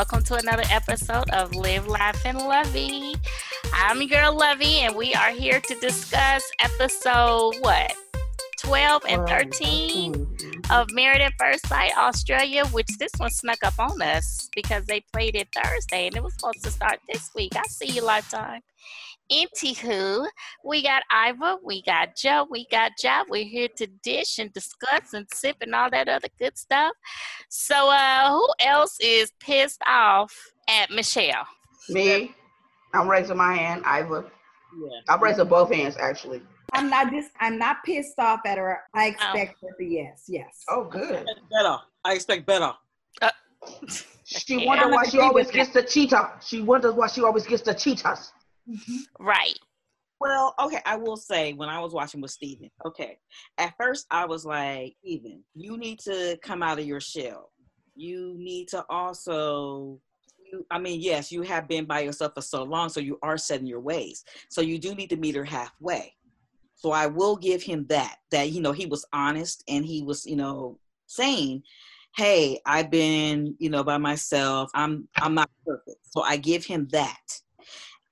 welcome to another episode of Live, Laugh, and Lovey. I'm your girl Lovey, and we are here to discuss episode what 12 and 13 of Married at First Sight Australia, which this one snuck up on us because they played it Thursday and it was supposed to start this week. I see you, Lifetime. Anywho, we got Iva, we got Joe, we got Job. We're here to dish and discuss and sip and all that other good stuff. So, uh, who else is pissed off at Michelle? Me. I'm raising my hand, Iva. Yeah. I'm raising both hands actually. I'm not just I'm not pissed off at her. I expect her to yes, yes. Oh, good. Better. I expect better. She Yeah. wonders why she always gets the cheetah. She wonders why she always gets the cheetahs. Mm-hmm. Right. Well, okay, I will say when I was watching with Steven, okay, at first I was like, Steven, you need to come out of your shell. You need to also, you, I mean, yes, you have been by yourself for so long, so you are setting your ways. So you do need to meet her halfway. So I will give him that, that, you know, he was honest and he was, you know, saying, hey, I've been, you know, by myself. I'm, I'm not perfect. So I give him that.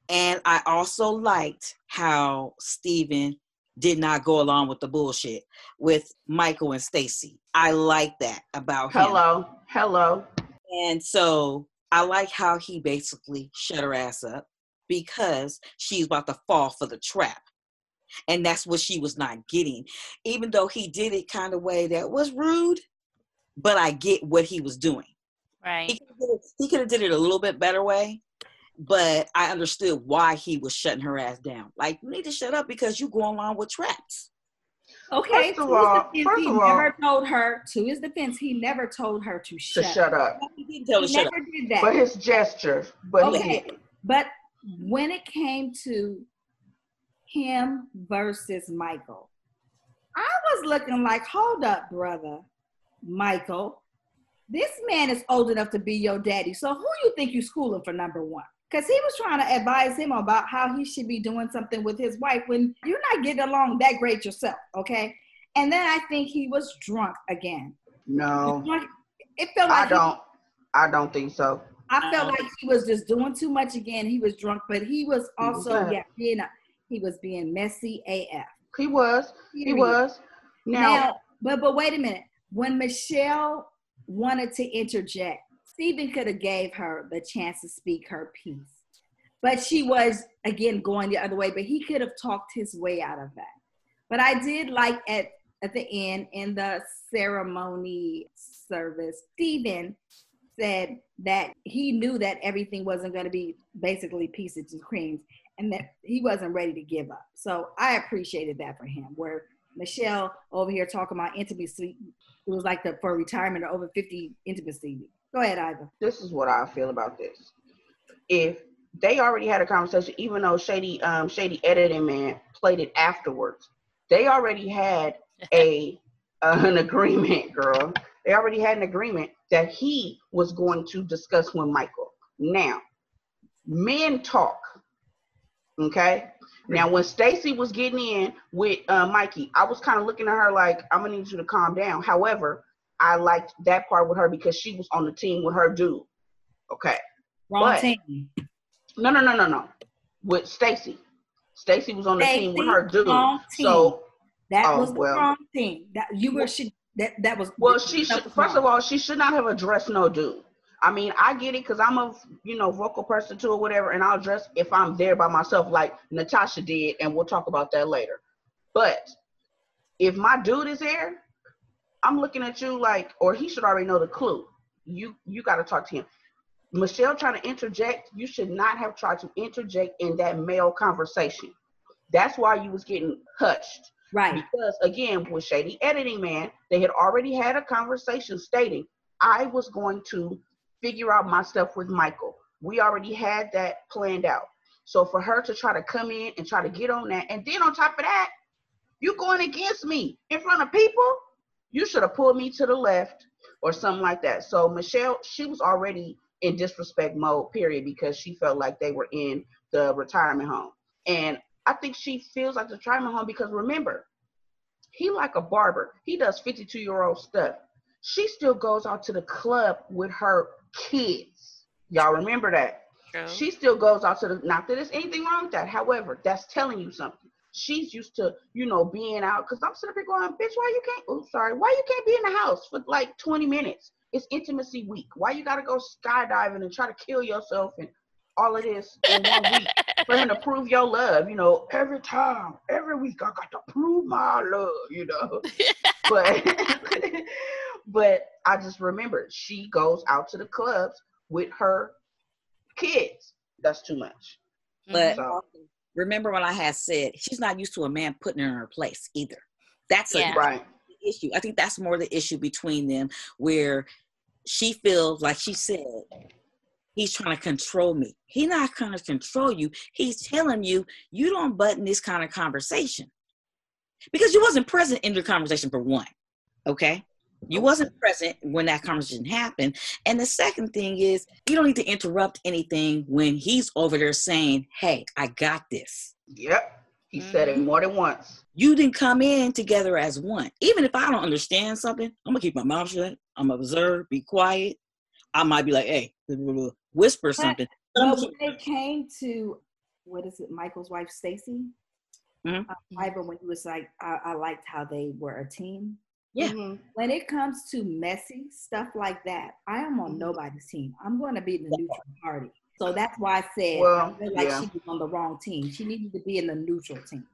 And I also liked how Steven did not go along with the bullshit with Michael and Stacy. I like that about him. Hello, hello. And so I like how he basically shut her ass up because she's about to fall for the trap. And that's what she was not getting. Even though he did it kind of way that was rude, but I get what he was doing. Right. He could have did he could have did it a little bit better way, but I understood why he was shutting her ass down. Like, you need to shut up because you go along with traps. Okay. First of all- defense, first he of all- never told her. To his defense, he never told her to To shut. shut up. He didn't tell her He to shut up. never did that. But his gesture, but Okay. did. But when it came to him versus Michael, I was looking like, hold up, brother, Michael. This man is old enough to be your daddy. So who you think you schooling for number one? Because he was trying to advise him about how he should be doing something with his wife when you're not getting along that great yourself, okay? And then I think he was drunk again. No, It felt like I don't. I don't think so. I felt like he was just doing too much again. He was drunk, but he was He also bad. yeah, being a, he was being messy AF. He was. He Period. was. Now, Now, but but wait a minute. When Michelle wanted to interject, Stephen could have gave her the chance to speak her piece, but she was again going the other way. But he could have talked his way out of that. But I did like at at the end in the ceremony service, Stephen said that he knew that everything wasn't going to be basically pieces and creams and that he wasn't ready to give up. So I appreciated that for him. Where Michelle over here talking about intimacy, it was like the for retirement or over 50 intimacy. Go ahead, Iva. this is what I feel about this. If they already had a conversation, even though Shady um Shady editing man played it afterwards, they already had a uh, an agreement, girl. They already had an agreement that he was going to discuss with Michael. Now, men talk. Okay. Now, when Stacy was getting in with uh, Mikey, I was kind of looking at her like, "I'm gonna need you to calm down." However, I liked that part with her because she was on the team with her dude. Okay. Wrong But- team. No, no, no, no, no. With Stacy. Stacy was on the team with her dude. wrong team. So, That Oh, was the well. wrong thing. That you were she that that was well, she should. First wrong. of all, she should not have addressed no dude. I mean, I get it because I'm a you know vocal person too or whatever, and I'll address if I'm there by myself, like Natasha did, and we'll talk about that later. But if my dude is there, I'm looking at you like, or he should already know the clue. You you got to talk to him. Michelle trying to interject, you should not have tried to interject in that male conversation. That's why you was getting hushed. right. Because again, with Shady Editing Man, they had already had a conversation stating I was going to figure out my stuff with Michael. We already had that planned out. So for her to try to come in and try to get on that, and then on top of that, you going against me in front of people, you should have pulled me to the left or something like that. So Michelle, she was already in disrespect mode, period, because she felt like they were in the retirement home. And I think she feels like the retirement home because remember, he like a barber. He does 52 year old stuff. She still goes out to the club with her kids. Y'all remember that? She still goes out to the. Not that there's anything wrong with that. However, that's telling you something. She's used to, you know, being out. Cause I'm sitting there going, bitch, why you can't? Oh, sorry, why you can't be in the house for like 20 minutes? It's intimacy week. Why you gotta go skydiving and try to kill yourself and all of this in one week for him to prove your love? You know, every time, every week, I got to prove my love. You know, but but I just remembered she goes out to the clubs with her kids. That's too much. But So- remember what I had said, she's not used to a man putting her in her place either. That's a Right. issue. I think that's more the issue between them where she feels like she said, he's trying to control me. He's not trying to control you. He's telling you you don't button this kind of conversation. Because you wasn't present in the conversation for one. Okay? You wasn't present when that conversation happened. And the second thing is you don't need to interrupt anything when he's over there saying, Hey, I got this. Yep. He said it more than once. you didn't come in together as one. Even if I don't understand something, I'm gonna keep my mouth shut. I'm gonna observe, be quiet. I might be like, hey, whisper something. But I'm But when it came to what is it, Michael's wife Stacy, Mhm. uh, Ivan, when he was like, I, I liked how they were a team. Yeah. Mhm. When it comes to messy stuff like that, I am on Mhm. nobody's team. I'm going to be in the neutral party. So that's why I said Well, I feel like yeah. she was on the wrong team. She needed to be in the neutral team.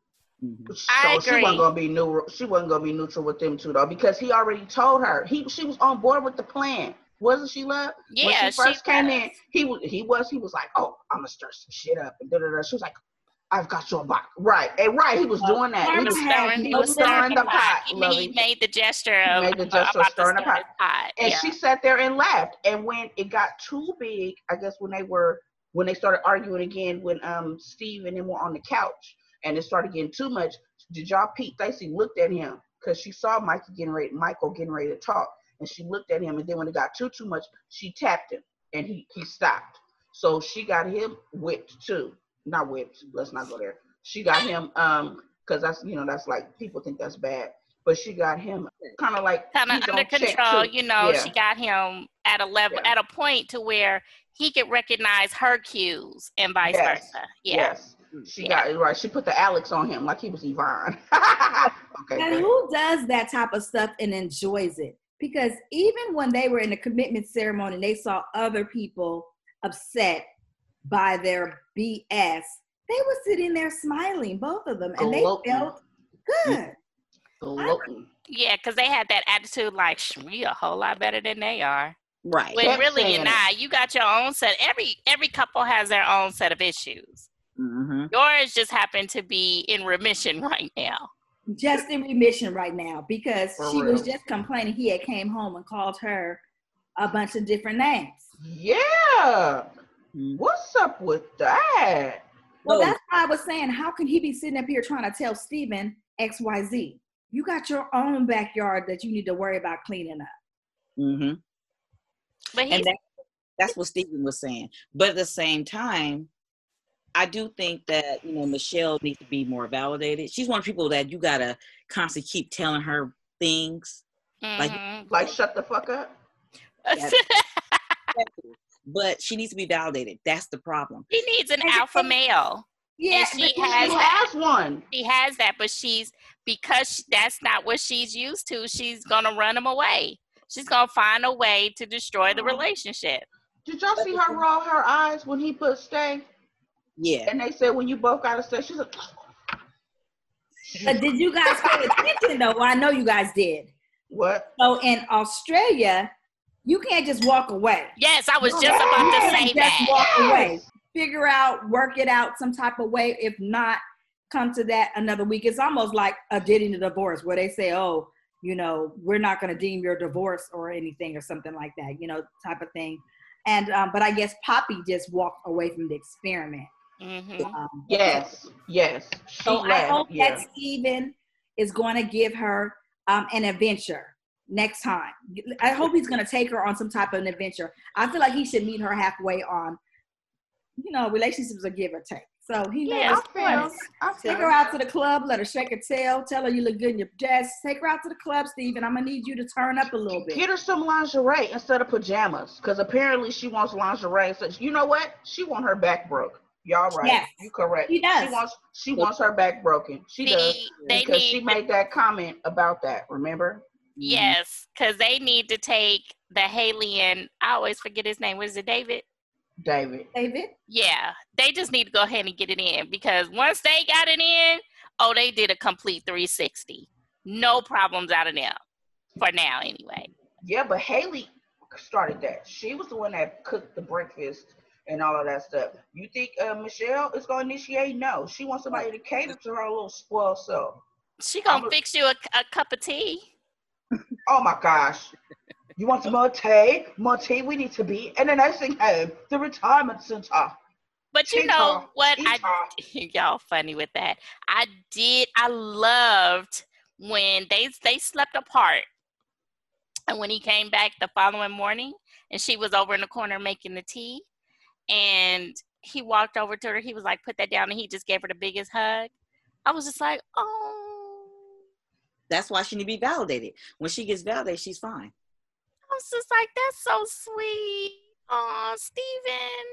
Mhm. So I she wasn't gonna be neutral. She wasn't gonna be neutral with them two though, because he already told her he she was on board with the plan, wasn't she, love? Yeah, when she she first came in, he was he was he was like, oh, I'm gonna stir some shit up, and da da da. She was like, I've got your back, right? And right, he was doing that. He was stirring, he was stirring the pot. He, Lovey. made the gesture of made the gesture of stirring the pot. pot. and yeah. she sat there and laughed. And when it got too big, I guess when they were when they started arguing again, when um Steve and them were on the couch, and it started getting too much. Did y'all Pete Stacy looked at him because she saw Mikey getting ready, Michael getting ready to talk, and she looked at him. And then when it got too too much, she tapped him, and he he stopped. So she got him whipped too. Not whipped. Let's not go there. She got him um because that's you know that's like people think that's bad, but she got him kind of like kind of he's under control. You know, Yeah. she got him at a level, Yeah. at a point to where he could recognize her cues and vice Yes. versa. Yeah. Yes. She got it right. She put the Alex on him like he was Yvonne. okay. And who does that type of stuff and enjoys it? Because even when they were in the commitment ceremony, they saw other people upset by their BS. They were sitting there smiling, both of them, and they felt good. Gloating. Yeah, because they had that attitude like, "Sh- we a whole lot better than they are. Right. When Kept really saying you're not. You got your own set. Every every couple has their own set of issues. hmm Yours just happened to be in remission right now. Just in remission right now because For she was just complaining he had came home and called her a bunch of different names. Yeah. What's up with that? Well, No. that's why I was saying, how can he be sitting up here trying to tell Steven XYZ? You got your own backyard that you need to worry about cleaning up. Mm hmm But he's And that, that's what Stephen was saying. But at the same time, I do think that you know Michelle needs to be more validated. She's one of the people that you gotta constantly keep telling her things. like- mhm. Like, shut the fuck up. But she needs to be validated. That's the problem. she needs an And- alpha male. Yeah, she but has He that. has one. She has that, but she's because sh- that's not what she's used to. She's gonna run him away. She's gonna find a way to destroy the Oh. relationship. Did y'all see her roll her eyes when he put stay? Yeah. And they said when you both gotta stay, she's like, but uh, did you guys pay attention though? Well, I know you guys did. what? So in Australia, you can't just walk away. Yes, I was just about to can't say just that. walk away. Figure out, work it out some type of way. If not, come to that another week. It's almost like a getting a divorce where they say, oh, you know, we're not going to deem your divorce or anything or something like that, you know, type of thing. And um, but I guess Poppy just walked away from the experiment. hmm Um, Yes. Yes. She So I hope yeah. that Steven is going to give her um, an adventure next time. I hope he's going to take her on some type of an adventure. I feel like he should meet her halfway on, you know, relationships are give or take. So he knows. Yeah, I feel. I Take feel. her out to the club, let her shake her tail, tell her you look good in your dress. Take her out to the club, Steven. I'm gonna need you to turn up a little bit. Get her some lingerie instead of pajamas, because apparently she wants lingerie. So you know what? She want her back broke. Y'all right? Yes. You correct. She does. She wants. She wants her back broken. She does they because she made that comment about that. Remember? Yes, because they need to take the Haley and I always forget his name. Was it David? David. David. Yeah, they just need to go ahead and get it in because once they got it in, oh, they did a complete 360. No problems out of them for now, anyway. Yeah, but Haley started that. She was the one that cooked the breakfast and all of that stuff. You think uh, Michelle is going to initiate? No, she wants somebody to cater to her little spoiled self. She gonna fix you a, a cup of tea. Oh my gosh. You want some more tea? More tea? We need to be in a nursing home, the retirement center. But you know what? I y'all funny with that. I did. I loved when they they slept apart, and when he came back the following morning, and she was over in the corner making the tea, and he walked over to her. He was like, "Put that down," and he just gave her the biggest hug. I was just like, "Oh." That's why she need to be validated. When she gets validated, she's fine. I was just like, "That's so sweet." Oh, Steven.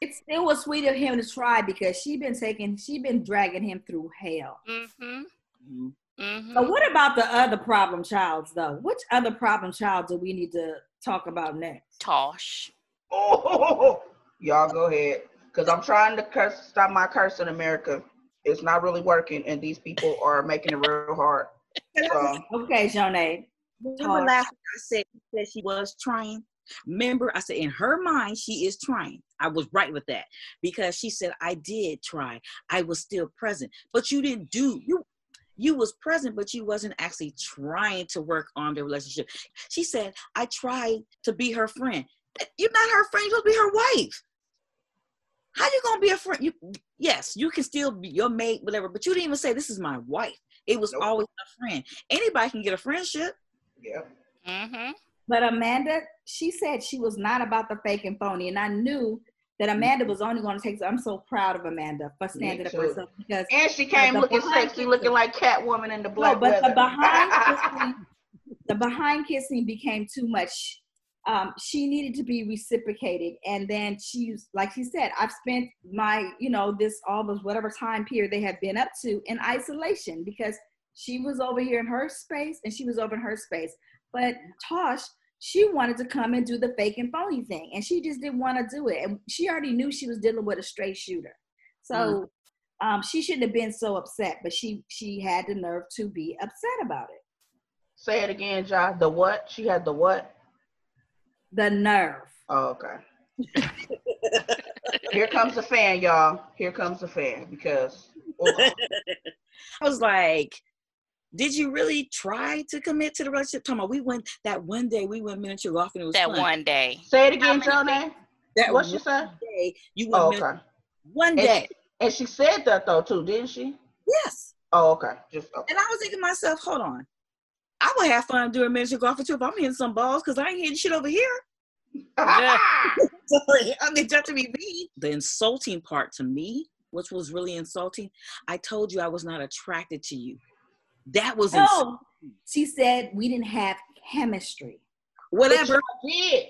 It still was sweet of him to try because she been taking, she been dragging him through hell. Mm-hmm. Mhm. Mm-hmm. But what about the other problem childs though? Which other problem child do we need to talk about next? Tosh. Oh, y'all go ahead. Because I'm trying to curse, stop my curse in America. It's not really working, and these people are making it real hard. So, Okay, Jonay. Remember last I said that she was trying. Remember, I said in her mind she is trying. I was right with that because she said I did try. I was still present, but you didn't do you. You was present, but you wasn't actually trying to work on the relationship. She said I tried to be her friend. You're not her friend. You're supposed to be her wife. How you gonna be a friend? You yes, you can still be your mate, whatever, but you didn't even say this is my wife. It was Nope. always a friend. Anybody can get a friendship. yeah. Mm-hmm. But Amanda, she said she was not about the fake and phony, and I knew that Amanda was only going to take. I'm so proud of Amanda for standing up for herself because And she came the looking behind sexy, looking like Catwoman in the no, black but the behind kissing, the behind kissing became too much. Um, she needed to be reciprocated, and then she's like she said, I've spent my, you know, this all those whatever time period they have been up to in isolation because she was over here in her space and she was over in her space. But Tosh, she wanted to come and do the fake and phony thing, and she just didn't want to do it. And she already knew she was dealing with a straight shooter, so um, she shouldn't have been so upset. But she she had the nerve to be upset about it. Say it again, Josh. The what? She had the what? The nerve. Oh, okay. Here comes the fan, y'all. Here comes the fan because oh, I was like, did you really try to commit to the relationship? Talking about we went that one day we went miniature golf and it was That fun. one day. say it again, How Johnny. That What one she said? day you went Oh, miniature okay. one And day. she, and she said that though too, didn't she? Yes. Oh, okay. Just okay. And I was thinking to myself, hold on. I would have fun doing miniature golfing too if I'm hitting some balls because I ain't hitting shit over here. So I mean, just to be me. The insulting part to me, which was really insulting, I told you I was not attracted to you. That was oh, insulting. No, she said we didn't have chemistry. Whatever did.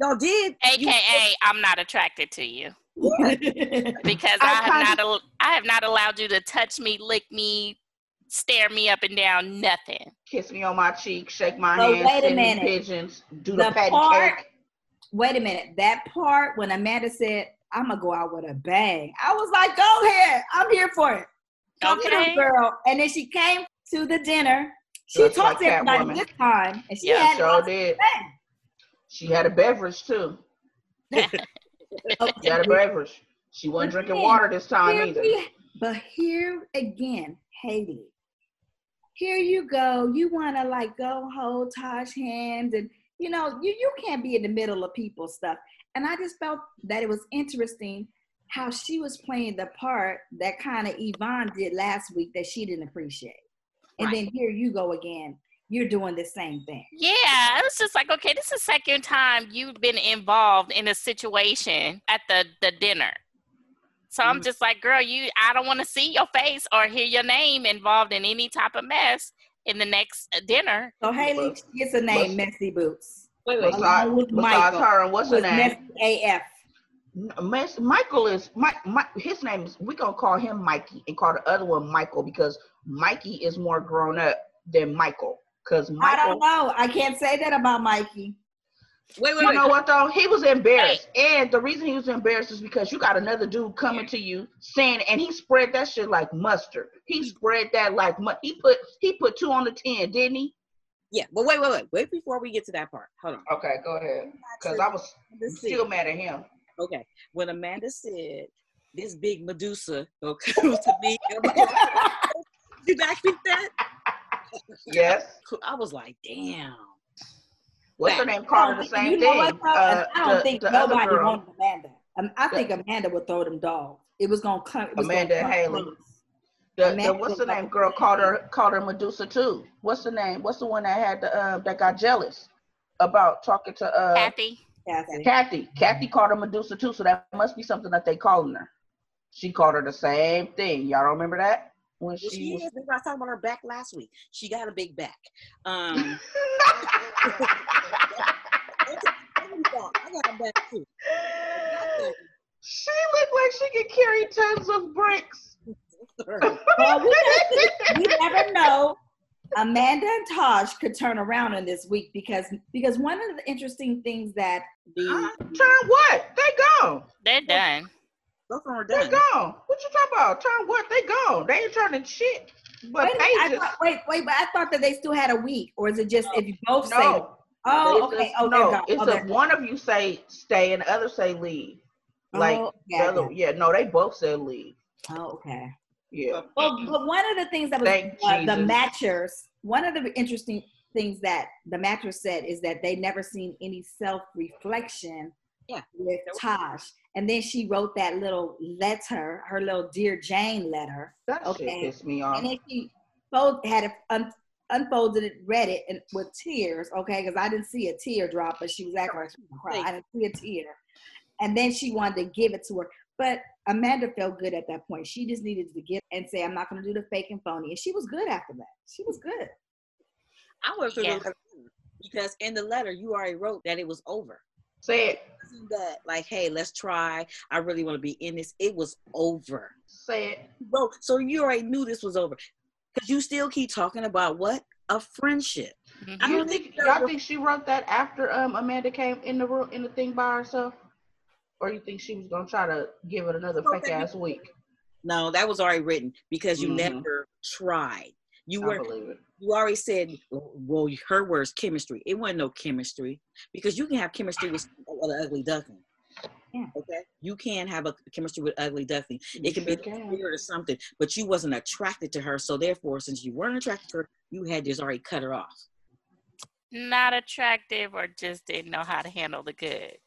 y'all did. you- AKA, I'm not attracted to you because I I, have not. al- I have not allowed you to touch me, lick me, stare me up and down. Nothing. Kiss me on my cheek, shake my But hand, wait a send me minute. pigeons, do the, The patty part- cake. Wait a minute. That part when Amanda said, "I'm gonna go out with a bang," I was like, "Go ahead, I'm here for it." Talk to Okay. girl, and then she came to the dinner. She Just talked like to everybody Catwoman. this time, and she Yeah, had Sure did. bang. She had a beverage too. She had a beverage. She wasn't But drinking then, water this time Here either. we- but here again, Haley. Here you go. You want to like go hold Tosh hands, and you know you you can't be in the middle of people's stuff. And I just felt that it was interesting how she was playing the part that kind of Yvonne did last week that she didn't appreciate. And Right. then here you go again. You're doing the same thing. Yeah, it was just like, okay, this is the second time you've been involved in a situation at the the dinner. So I'm just like, girl, you I don't want to see your face or hear your name involved in any type of mess in the next uh, dinner. So Haley gets a name, Messy Boots. Wait, wait. Besides, besides Michael, her, and what's Who her name? Messy AF. Miss- Michael is my, my his name is we gonna call him Mikey and call the other one Michael because Mikey is more grown up than Michael. Cause I don't know. I can't say that about Mikey. Wait, wait, you wait. know what though? He was embarrassed, and the reason he was embarrassed is because you got another dude coming to you saying, and he spread that shit like mustard. He spread that like mu- he put he put two on the ten, didn't he? Yeah, but wait, wait, wait. Wait before we get to that part. Hold on. Okay, go ahead. Cause I was Amanda said- still mad at him. okay. When Amanda said this big Medusa will come to me, you back with that? Yes. I was like, damn. What's her name? Called the same you know thing. what. Uh, I don't the- think the other nobody girl. wanted Amanda. Um, I think Amanda would throw them dogs. It was gonna come. It was Amanda gonna come Haley. close. The, the Amanda what's was the name girl called her called her Medusa too. What's the name? What's the one that had the uh, that got jealous about talking to uh Kathy. Kathy. Kathy. Kathy called her Medusa too, so that must be something that they calling her. She called her the same thing. Y'all don't remember that? When Well, she she was is. Remember I was talking about her back last week. She got a big back. Um, I got a back too. she looked like she could carry tons of bricks. Well, we, never, we never know. Amanda and Taj could turn around in this week because because one of the interesting things that The Turn what? They gone. They're done. Both of them are They done. gone. What you talking about? Turn what? They gone. They ain't turning shit. But wait, a minute, I thought, wait wait but I thought that they still had a week or is it just if you both say No. oh It's okay just- oh no, gone. it's oh, if gone. one of you say stay and the other say leave. Like oh, the yeah, other, yeah, no, they both said leave. oh okay Yeah. Well, but one of the things that was Thank uh, the matchers, one of the interesting things that the matcher said is that they never seen any self reflection Yeah. with Taj. And then she wrote that little letter, her little Dear Jane letter. That Okay. shit pissed me off. And then she fold, had it un, unfolded it, read it, and with tears, okay, because I didn't see a tear drop, but she was acting like she was crying. I didn't see a tear. And then she wanted to give it to her. But Amanda felt good at that point. She just needed to get and say, I'm not going to do the fake and phony. And she was good after that. She was good. I was through Yeah. because in the letter you already wrote that it was over. Say it. It wasn't That like, hey, let's try. I really want to be in this. It was over. Say it. Bro, so you already knew this was over. Because you still keep talking about what? A friendship. Mhm. I don't think think y'all think she wrote that after um Amanda came in the room in the thing by herself? Or you think she was gonna try to give it another don't fake think- ass week? No, that was already written because you Mhm. never tried. You I were believe it. You already said well her words chemistry. It wasn't no chemistry because you can have chemistry with an ugly duckling. Yeah. Okay. You can have a chemistry with ugly duckling. It can sure be can. weird or something, but you wasn't attracted to her. So therefore, since you weren't attracted to her, you had just already cut her off. Not attractive or just didn't know how to handle the goods.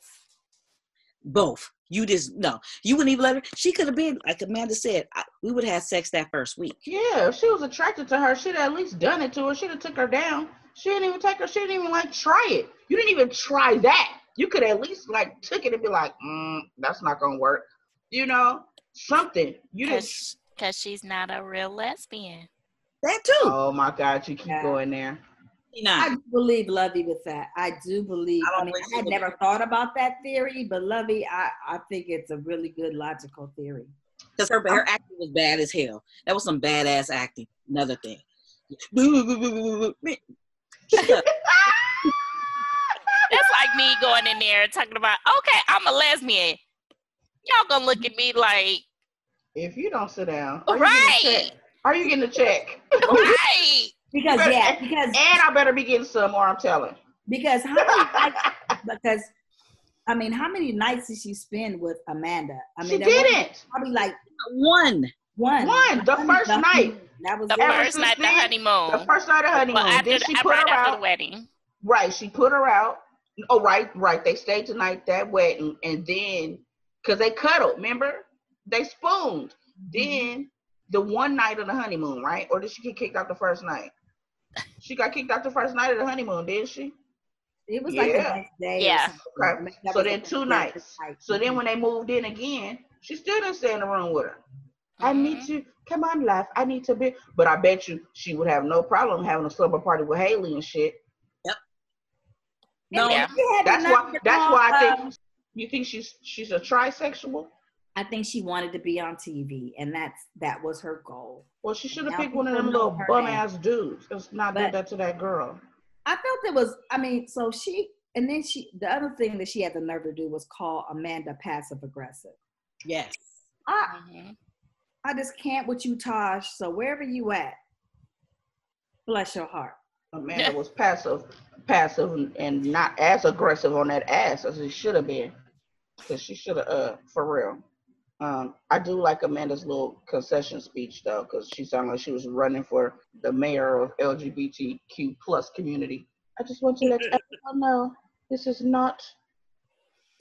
Both. You just no. You wouldn't even let her. She could have been like Amanda said. I, we would have had sex that first week. Yeah, if she was attracted to her, she'd at least done it to her. She'd have took her down. She didn't even take her. She didn't even like try it. You didn't even try that. You could at least like took it and be like, mm, that's not gonna work. You know, something. You didn't. Because because she's not a real lesbian. That too. Oh my God, you keep Yeah. going there. You I do believe Lovey with that. I do believe. I I, mean, believe I had she never thought about that theory, but Lovey, I, I think it's a really good logical theory. because her her acting was bad as hell. That was some badass acting. Another thing. Shut. That's like me going in there and talking about, okay, I'm a lesbian. Y'all gonna look at me like, If you don't sit down, are you getting a right, check? Are you getting a check? right. Because But- yeah, because And I better be getting some, or I'm telling. because how many nights, because I mean, how many nights did she spend with Amanda? I mean, she there wasn't didn't. Probably like One. one. One, the first That- night. That was The first since night, the honeymoon. The first night of honeymoon. well, after, then the, she right put her after out. the wedding. Right, she put her out. Oh, right, right. They stayed tonight that wedding, and then because they cuddled, remember? They spooned. Mm-hmm. Then the one night of the honeymoon, right? Or did she get kicked out the first night? She got kicked out the first night of the honeymoon, didn't she? It was like the Yeah. next day. Yeah. Okay. That So then two nights. night. So then when they moved in again, She still didn't stay in the room with her. I need to come on, life. I need to be. But I bet you she would have no problem having a slumber party with Haley and shit. Yep. No, Yeah. That's why. That's why I um, think. You think she's she's a trisexual? I think she wanted to be on TV, and that's that was her goal. Well, she should have picked one of them little bum name. ass dudes. Let's not do But- that to that girl. I felt it was. I mean, so she and then she. The other thing that she had the nerve to do was call Amanda passive aggressive. yes. I Mhm. I just can't with you, Taj. So wherever you at, bless your heart. Amanda was passive, passive, and, and not as aggressive on that ass as it should have been. Cause she should have, uh, for real. Um, I do like Amanda's little concession speech though, cause she sounded like she was running for the mayor of LGBTQ plus community. I just want to let everyone know this is not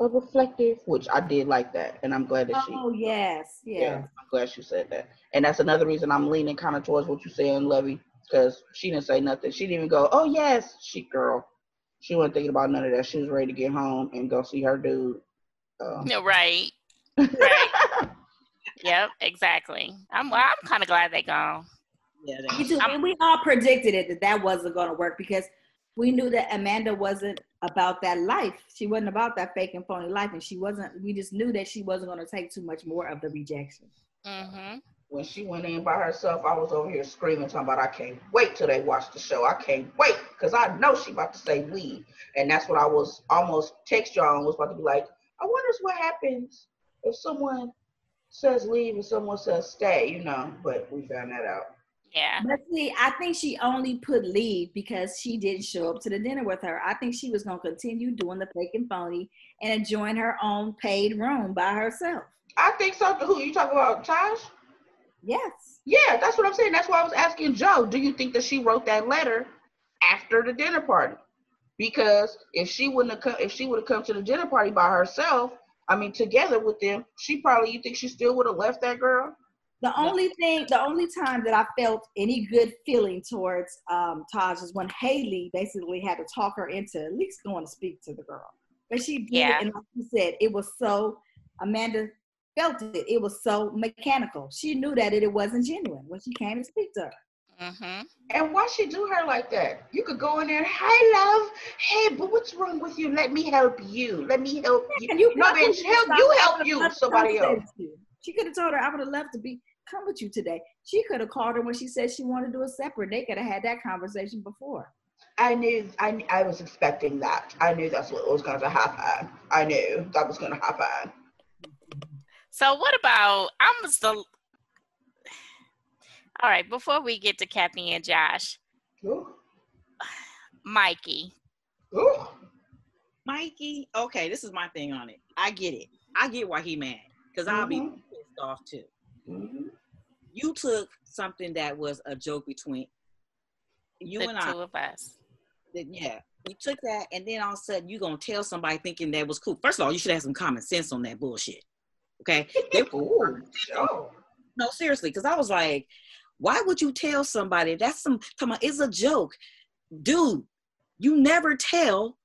a reflective, which I did like that, and I'm glad that she. Oh yes, Yeah. I'm glad she said that. And that's another reason I'm leaning kind of towards what you're saying, Lovey, because she didn't say nothing. She didn't even go, oh, yes, she girl. She wasn't thinking about none of that. She was ready to get home and go see her dude. Um, Yeah, Right. Right. Yep. Exactly. I'm. well, I'm kind of glad they gone. Yeah. Me That, too. I'm- And we all predicted it that that wasn't going to work because we knew that Amanda wasn't about that life. She wasn't about that fake and phony life, and she wasn't. We just knew that she wasn't going to take too much more of the rejection. Mm-hmm. when she went in by herself, I was over here screaming, talking about, I can't wait till they watch the show. I can't wait because I know she about to say leave. And that's what I was almost text y'all and was about to be like, I wonder what happens if someone says leave and someone says stay, you know, but we found that out. Yeah. But see, I think she only put leave because she didn't show up to the dinner with her. I think she was going to continue doing the fake and phony and enjoying her own paid room by herself. I think so. Who you talking about, Taj? Yes. Yeah, that's what I'm saying. That's why I was asking Joe, do you think that she wrote that letter after the dinner party? Because if she wouldn't have come, if she would have come to the dinner party by herself, I mean, together with them, she probably, you think she still would have left that girl? The only thing, the only time that I felt any good feeling towards um, Taj is when Haley basically had to talk her into at least going to speak to the girl. But she did, Yeah. and like you said, it was so Amanda felt it. It was so mechanical. She knew that it, it wasn't genuine when she came to speak to her. Mm-hmm. And why she do her like that? You could go in there, hi love, hey, but what's wrong with you? Let me help you. Let me help you. And you no, probably bitch, help you help you, somebody else. you. She could have told her, I would have loved to be come with you today. She could have called her when she said she wanted to do it separate. They could have had that conversation before. I knew, I, I was expecting that. I knew that's what was going to happen. I knew that was going to happen. So what about? I'm still. All right. Before we get to Kathy and Josh, Ooh, Mikey. ooh. Mikey. Okay, this is my thing on it. I get it. I get why he mad because I'll be Mhm. pissed off too. Mhm. You took something that was a joke between you the and I. two of us. then yeah, you took that, and then all of a sudden you're gonna tell somebody thinking that was cool. First of all, you should have some common sense on that bullshit. Okay, they, Ooh, Joe. no seriously, because I was like, why would you tell somebody that's some? Come on, it's a joke, dude. You never tell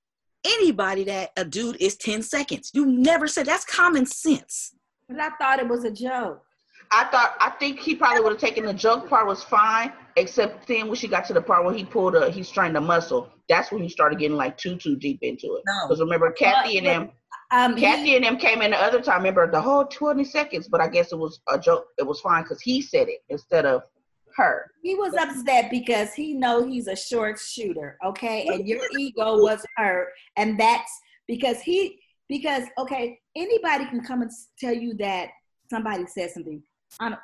anybody that a dude is ten seconds. You never said that's common sense. But I thought it was a joke. I thought I think he probably would have taken the joke part was fine, except then when she got to the part where he pulled a he strained a muscle. That's when he started getting like too too deep into it. No. Because remember Kathy and them Um, Kathy he, and them came in the other time, remember the whole 20 seconds, but I guess it was a joke. It was fine because he said it instead of her. he was upset because he know he's a short shooter, okay? And your ego was hurt, and that's because he because okay, anybody can come and tell you that somebody said something. I don't,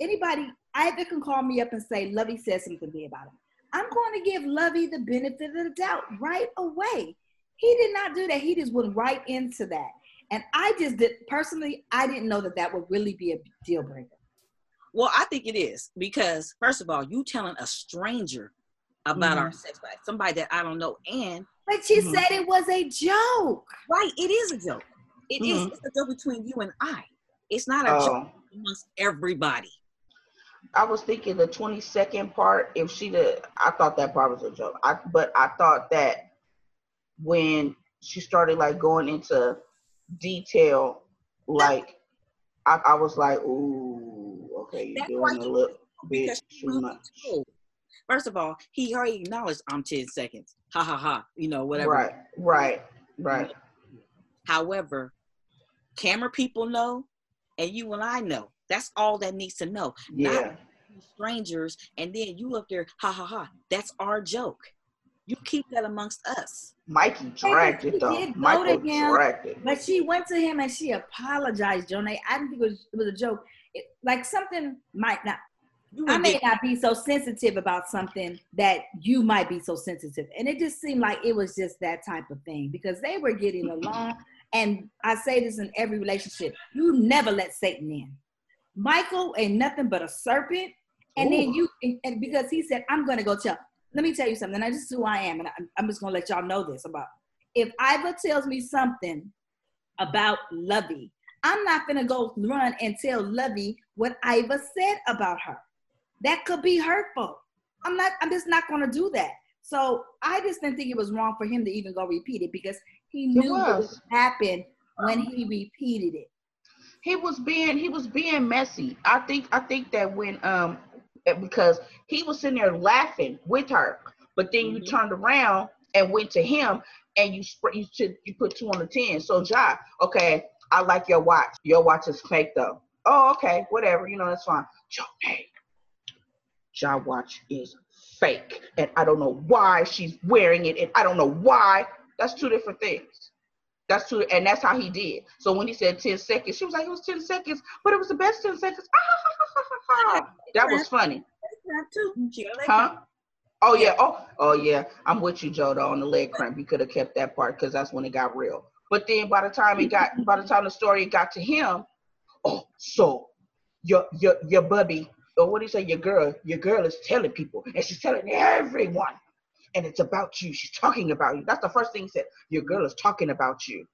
anybody either can call me up and say Lovey said something to me about him. I'm going to give Lovey the benefit of the doubt right away. He did not do that. He just went right into that. And I just did personally, I didn't know that that would really be a deal breaker. Well, I think it is because first of all, you telling a stranger about our sex life, somebody that I don't know, and But she Mhm. said it was a joke. right, it is a joke. It is. Mhm. It's a joke between you and I. It's not a joke Oh, amongst everybody. I was thinking the 20 second part, if she did, I thought that part was a joke. I, but I thought that when she started like going into detail, like I, I was like, ooh, okay, you're doing a little bit too much. First of all, he already acknowledged I'm 10 seconds. Ha ha ha. You know, whatever. Right, right, right. However, camera people know, and you and I know. That's all that needs to know. Yeah. Not strangers, and then you up there, ha ha ha. That's our joke. You keep that amongst us. Mikey dragged it though. Michael dragged it. But she went to him and she apologized, Jonay. I didn't think it was, it was a joke. It, like something might not. I may not be so sensitive about something that you might be so sensitive. And it just seemed like it was just that type of thing because they were getting along. And I say this in every relationship you never let Satan in. Michael ain't nothing but a serpent. And Ooh. then you, and because he said, I'm going to go tell. Let me tell you something. I just who I am. And I'm just going to let y'all know this about. If Iva tells me something about Lovey, I'm not going to go run and tell Lovey what Iva said about her. That could be hurtful. I'm not, I'm just not going to do that. So I just didn't think it was wrong for him to even go repeat it because he knew what would happen when he repeated it. He was being he was being messy. I think I think that when um because he was sitting there laughing with her, but then mm-hmm. you turned around and went to him and you sp- you you put two on the ten. So Ja, okay, I like your watch. Your watch is fake though. Oh, okay, whatever. You know that's fine. Joe, hey, Ja watch is fake, and I don't know why she's wearing it, and I don't know why. That's two different things. That's true, and that's how he did. So when he said 10 seconds, she was like, it was 10 seconds, but it was the best 10 seconds. Ah, that was funny. Huh? Oh yeah. Oh, oh yeah. I'm with you, Joe, though, on the leg cramp. You could have kept that part because that's when it got real. But then by the time it got by the time the story got to him, oh, so your your your bubby, or what do you say, your girl, your girl is telling people, and she's telling everyone and it's about you. She's talking about you. That's the first thing he said. Your girl is talking about you.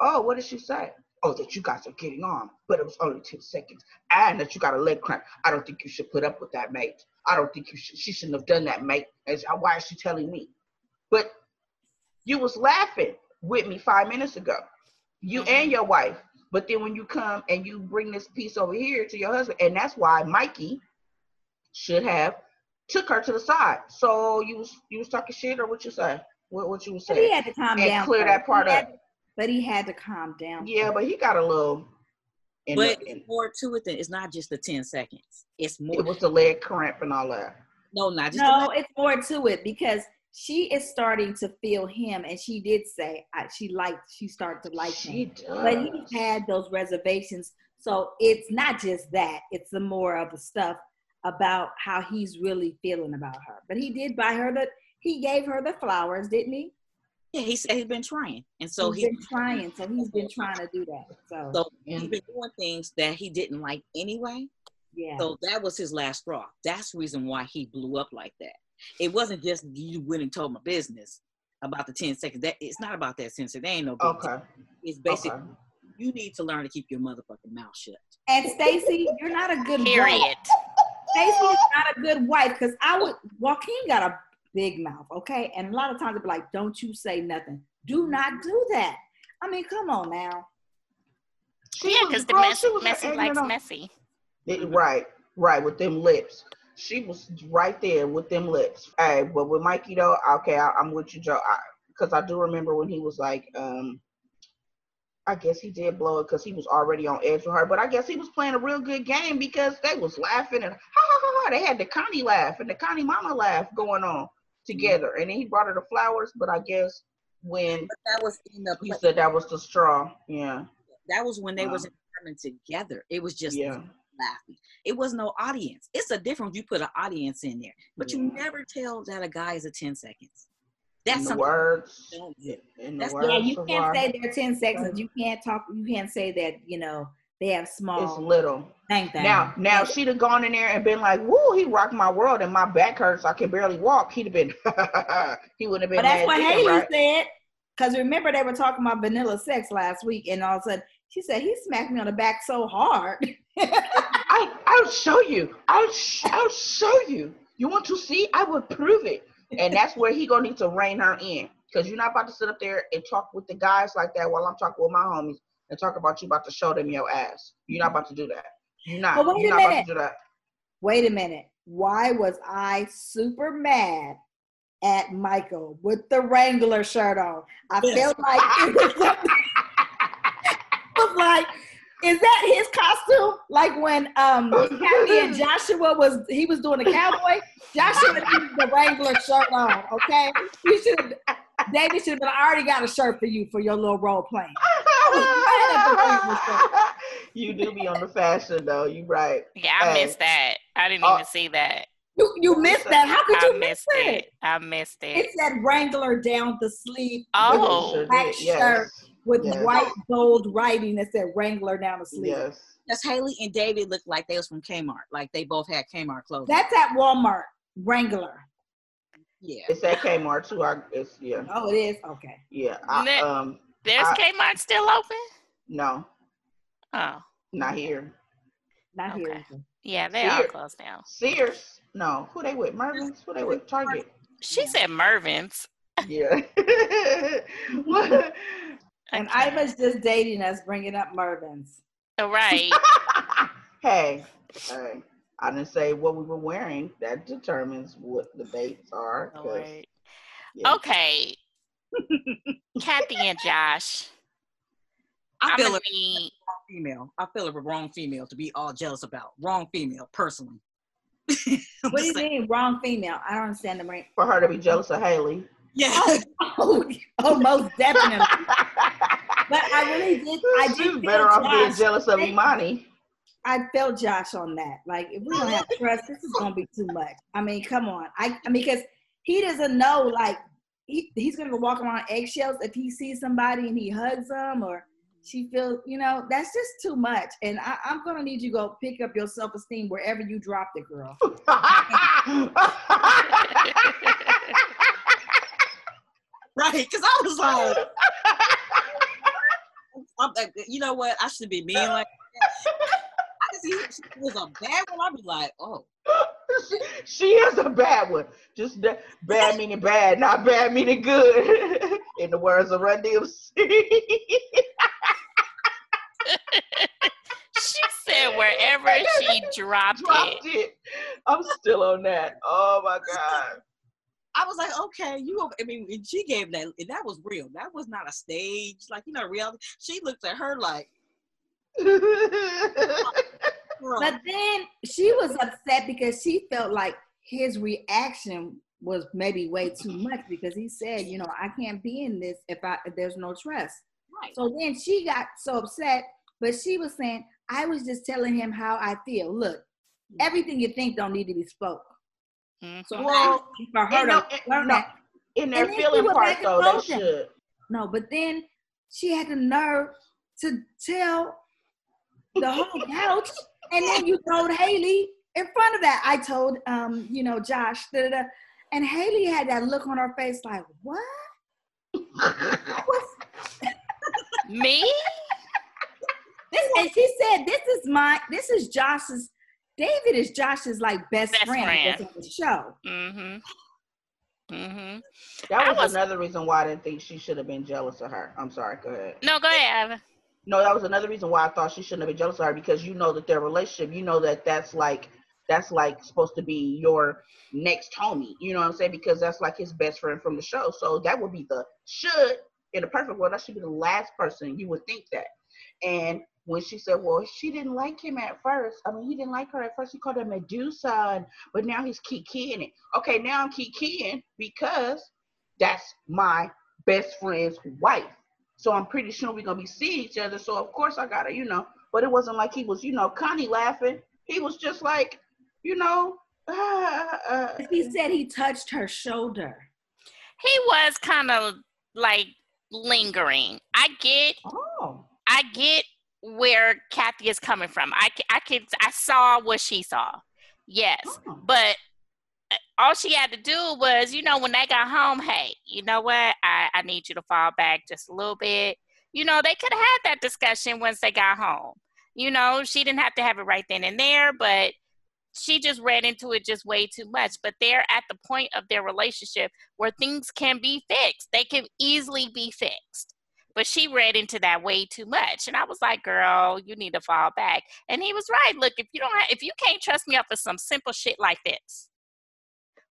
Oh, what did she say? Oh, that you guys are getting on, but it was only 10 seconds. And that you got a leg cramp. I don't think you should put up with that, mate. I don't think you should. She shouldn't have done that, mate. As, why is she telling me? But you was laughing with me five minutes ago. You mm-hmm. and your wife. But then when you come and you bring this piece over here to your husband, and that's why Mikey should have took her to the side. So you was you was talking shit or what you say? What what you was saying? He had to calm and down. Clear that part had, up. But he had to calm down. Yeah, but he got a little. but the, more to it than it's not just the ten seconds. It's more. It was the leg cramp and all that. No, not just. No, it's more to it because she is starting to feel him, and she did say I, she liked. She started to like she him, does. but he had those reservations. So it's not just that; it's the more of the stuff about how he's really feeling about her. But he did buy her the he gave her the flowers, didn't he? Yeah, he said he's been trying, and so he's, he's been trying. So he's been trying to do that. So, so he's been doing things that he didn't like anyway. Yeah. So that was his last straw. That's the reason why he blew up like that. It wasn't just you went and told my business about the 10 seconds. That it's not about that sense. It ain't no big okay. It's basically okay. you need to learn to keep your motherfucking mouth shut. And Stacy, you're not a good period. Wife. Stacy's not a good wife because I would Joaquin got a big mouth, okay? And a lot of times they be like, "Don't you say nothing. Do not do that." I mean, come on now. She yeah, because the mess, messy likes messy. It, right, right, with them lips. She was right there with them lips. Hey, but with Mikey though, okay, I, am with you, Joe, because I, I, do remember when he was like, um, I guess he did blow it because he was already on edge with her. But I guess he was playing a real good game because they was laughing and ha ha ha ha. They had the Connie laugh and the Connie mama laugh going on together. And then he brought her the flowers. But I guess when but that was in the he said that was the straw. Yeah. That was when they wow. was coming together. It was just yeah. Laughing. It was no audience. It's a difference. You put an audience in there, but yeah. you never tell that a guy is a ten seconds. That's in the words. In the words yeah, you can't say they're ten seconds. You can't talk. You can't say that. You know they have small. It's little. Thank that. Now, now she'd have gone in there and been like, "Woo, he rocked my world, and my back hurts. I can barely walk." He'd have been. he wouldn't have been. But that's what Haley right? said. Because remember they were talking about vanilla sex last week, and all of a sudden she said he smacked me on the back so hard. I I'll show you. I'll sh- I'll show you. You want to see? I will prove it and that's where he gonna need to rein her in because you're not about to sit up there and talk with the guys like that while I'm talking with my homies. and talk about you about to show them your ass. You're not about to do that. You're not. But wait You're a not about minute. to do that. Wait a minute. Why was I super mad at Michael with the Wrangler shirt on? I felt like it was, it was like, is that his costume? Like when um Cathy and Joshua was he was doing a cowboy. Joshua needed the Wrangler shirt on. Okay, you should. David should have been. I already got a shirt for you for your little role playing. you do be on the fashion though. You right. Yeah, I Hey. missed that. I didn't Oh. even see that. You you missed that. How could I you miss it? it. I missed It it. said Wrangler down the sleeve. Oh. Sure black. Yes. shirt with Yes. white bold writing that said Wrangler down the sleeve. Yes. Because Hayley and David looked like they was from Kmart. Like they both had Kmart clothes. That's at Walmart. Wrangler. yeah. It's at Kmart too. I, it's yeah. Oh, it is okay. Yeah. I, Ne- um. There's I- Kmart still open? No, Oh, not here. Not Okay. here. yeah, they all closed down. Sears. No. Who they with? Mervyn's. Who they with? Target. She said Mervyn's. Yeah. What? And Okay. Iva's just dating us, bringing up Mervyn's. Oh, right. hey, hey. I didn't say what we were wearing. That determines what the dates are. Lord. yeah. Okay. Cathy and Josh. I I'm feel gonna it wrong female. I feel it a wrong female to be all jealous about. Wrong female, personally. What do you saying. mean, wrong female? I don't understand the right. For her to be jealous of Hayley. Yeah. Oh, oh, most definitely. But I really did. I She's did feel better off being jealous of Imani. I felt Josh on that. Like, if we don't have trust, this is gonna be too much. I mean, come on. I, I mean, because he doesn't know. Like, he, he's gonna go walk around eggshells if he sees somebody and he hugs them, or she feels, you know, that's just too much. And I, I'm gonna need you to go pick up your self esteem wherever you dropped it, girl. right. Because I was like, I'm like, you know what? I should be mean like that. I can see if she was a bad one. I'd be like, oh. she, she is a bad one. Just that- bad meaning bad, not bad meaning good. In the words of Run DMC. she said wherever she dropped Dropped it. it. I'm still on that. Oh my god. I was like, okay, you. I mean, and she gave that. and That was real. That was not a stage, like you know, reality. She looked at her like, But then she was upset because she felt like his reaction was maybe way too much because he said, you know, I can't be in this if I if there's no trust. right. So then she got so upset, but she was saying, I was just telling him how I feel. Look, hmm. everything you think don't need to be spoke. Mhm. So Well, for her no- to learn no, that. In their And then she feeling part though, they should. No, but then she had the nerve to tell the whole couch, and then you told Hayley in front of that. I told, um, you know, Josh, da, da, da. and Hayley had that look on her face, like, what? Me? this? And she said, "This is my, this is Josh's. David is Josh's like best, Best friend, friend. that's on the show. Mm-hmm. Mm-hmm. That was, was- another reason why I didn't think she should have been jealous of her. I'm sorry, go ahead. No, go ahead, Ivan. No, that was another reason why I thought she shouldn't have been jealous of her because you know that their relationship, you know that that's like that's like supposed to be your next homie. You know what I'm saying? Because that's like his best friend from the show. So that would be the should in a perfect world. That should be the last person you would think that. And when she said, "Well, she didn't like him at first. I mean, he didn't like her at first. He called her Medusa, and, but now he's kikiing it. Okay, now I'm kikiing because that's my best friend's wife. So I'm pretty sure we're gonna be seeing each other. So of course I gotta, you know. But it wasn't like he was, you know, Connie laughing. He was just like, you know, uh, uh, He said he touched her shoulder. He was kind of like lingering. I get, oh, I get where Cathy is coming from. I, I can I saw what she saw. Yes, oh. but uh, all she had to do was, you know, when they got home, hey, you know what? I, I need you to fall back just a little bit. You know, they could have had that discussion once they got home. You know, she didn't have to have it right then and there, but she just ran into it just way too much. But they're at the point of their relationship where things can be fixed. They can easily be fixed. But she read into that way too much. And I was like, girl, you need to fall back. And he was right. Look, if you don't have, if you can't trust me up for some simple shit like this,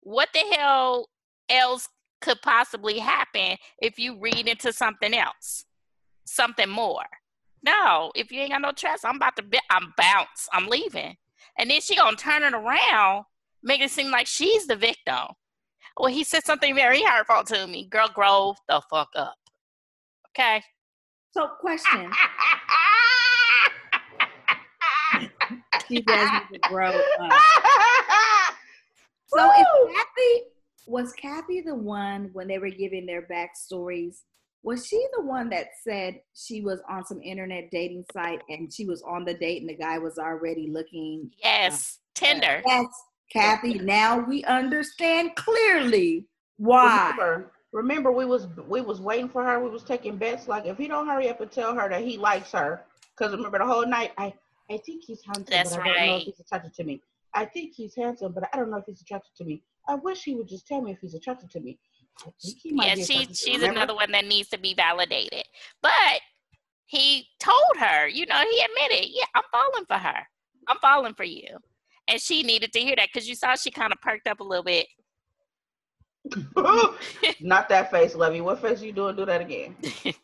what the hell else could possibly happen if you read into something else? Something more. No, if you ain't got no trust, I'm about to be, I'm bounce. I'm leaving. And then she gonna turn it around, make it seem like she's the victim. Well, he said something very hurtful to me. Girl, grow the fuck up. Okay. So, question. she does need to grow up. So, if Cathy was Cathy the one when they were giving their backstories? Was she the one that said she was on some internet dating site and she was on the date and the guy was already looking? Yes, uh, Tinder. Yes, Cathy. Now we understand clearly why. Remember, we was we was waiting for her. We was taking bets. Like if he don't hurry up and tell her that he likes her, because remember the whole night, I I think he's handsome, That's but I don't know if he's attracted to me. I think he's handsome, but I don't know if he's attracted to me. I wish he would just tell me if he's attracted to me. yeah, she, she's another one that needs to be validated. But he told her, you know, he admitted, yeah, I'm falling for her. I'm falling for you. And she needed to hear that because you saw she kind of perked up a little bit. Not that face, Lovey. What face you doing? Do that again.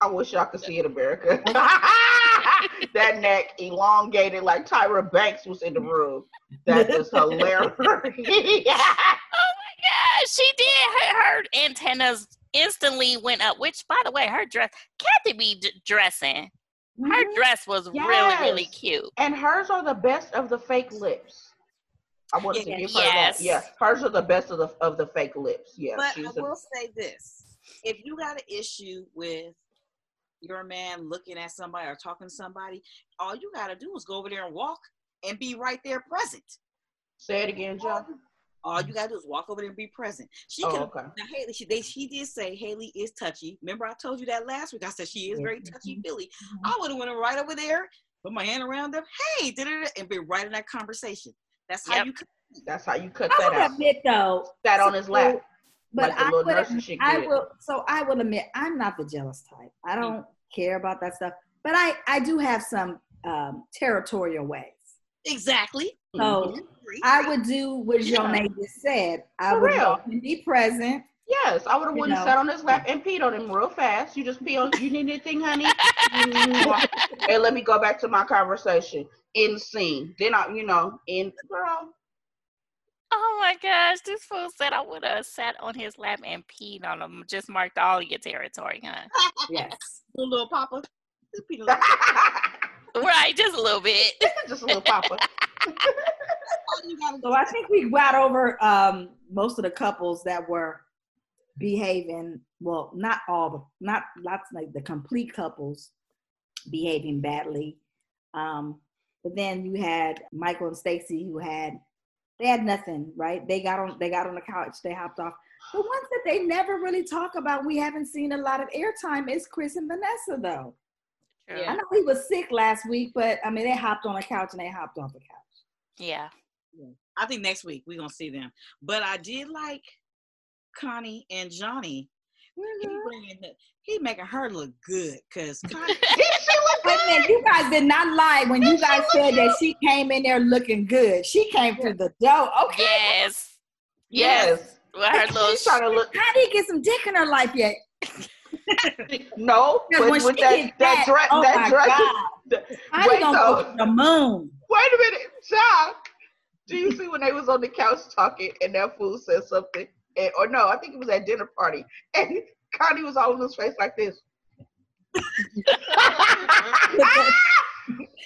I wish y'all could see it, America. that neck elongated like Tyra Banks was in the room. That is hilarious. oh my god, she did. Her, her, antennas instantly went up. Which, by the way, her dress, Cathy be d- dressing. Her mm-hmm. dress was yes. really, really cute. And hers are the best of the fake lips. I want yes. to give her yes. that. Yeah, hers are the best of the of the fake lips. Yeah, but I will a, say this: if you got an issue with your man looking at somebody or talking to somebody, all you got to do is go over there and walk and be right there present. Say it again, John. All you gotta do is walk over there and be present. She oh, can. Okay. Now Hayley, she they, she did say Hayley is touchy. Remember I told you that last week. I said she is very touchy feely. Mm-hmm. I would have went right over there, put my hand around them, hey, did it, and be right in that conversation. That's how you. Cut. That's how you cut I that out. I'll admit though, that on his lap. But like I, would, I will. So I will admit, I'm not the jealous type. I don't mm care about that stuff. But I, I do have some um, territorial ways. Exactly. So mm-hmm. I would do what yeah. Jonay just said. I For would real. be present. Yes, I would have went and sat on his lap and peed on him real fast. You just pee on. You need anything, honey? and let me go back to my conversation. In scene. Then I, you know, in girl. Oh my gosh, this fool said I would have sat on his lap and peed on him. Just marked all your territory, huh? yes. little papa. right, just a little bit. just a little papa. so I think we got over um, most of the couples that were behaving well, not all the not lots like the complete couples behaving badly. Um, but then you had Michael and Stacy who had they had nothing, right? They got on they got on the couch, they hopped off. The ones that they never really talk about, we haven't seen a lot of airtime is Chris and Vanessa though. Yeah. I know he was sick last week, but I mean they hopped on the couch and they hopped off the couch. Yeah. yeah. I think next week we're gonna see them. But I did like Connie and Johnny. Mm-hmm. He, he making her look good because Wait a minute, you guys did not lie when you guys said that she came in there looking good. She came through the door. Okay. Yes. Yes. yes. Well, her little She's trying to look. How did you get some dick in her life yet? no, with, with that, that, dress. Oh that dress. God. I wait, gonna go to the moon. Wait a minute, John. Do you see when they was on the couch talking and that fool said something? And, or no, I think it was at dinner party. And Connie was all in his face like this.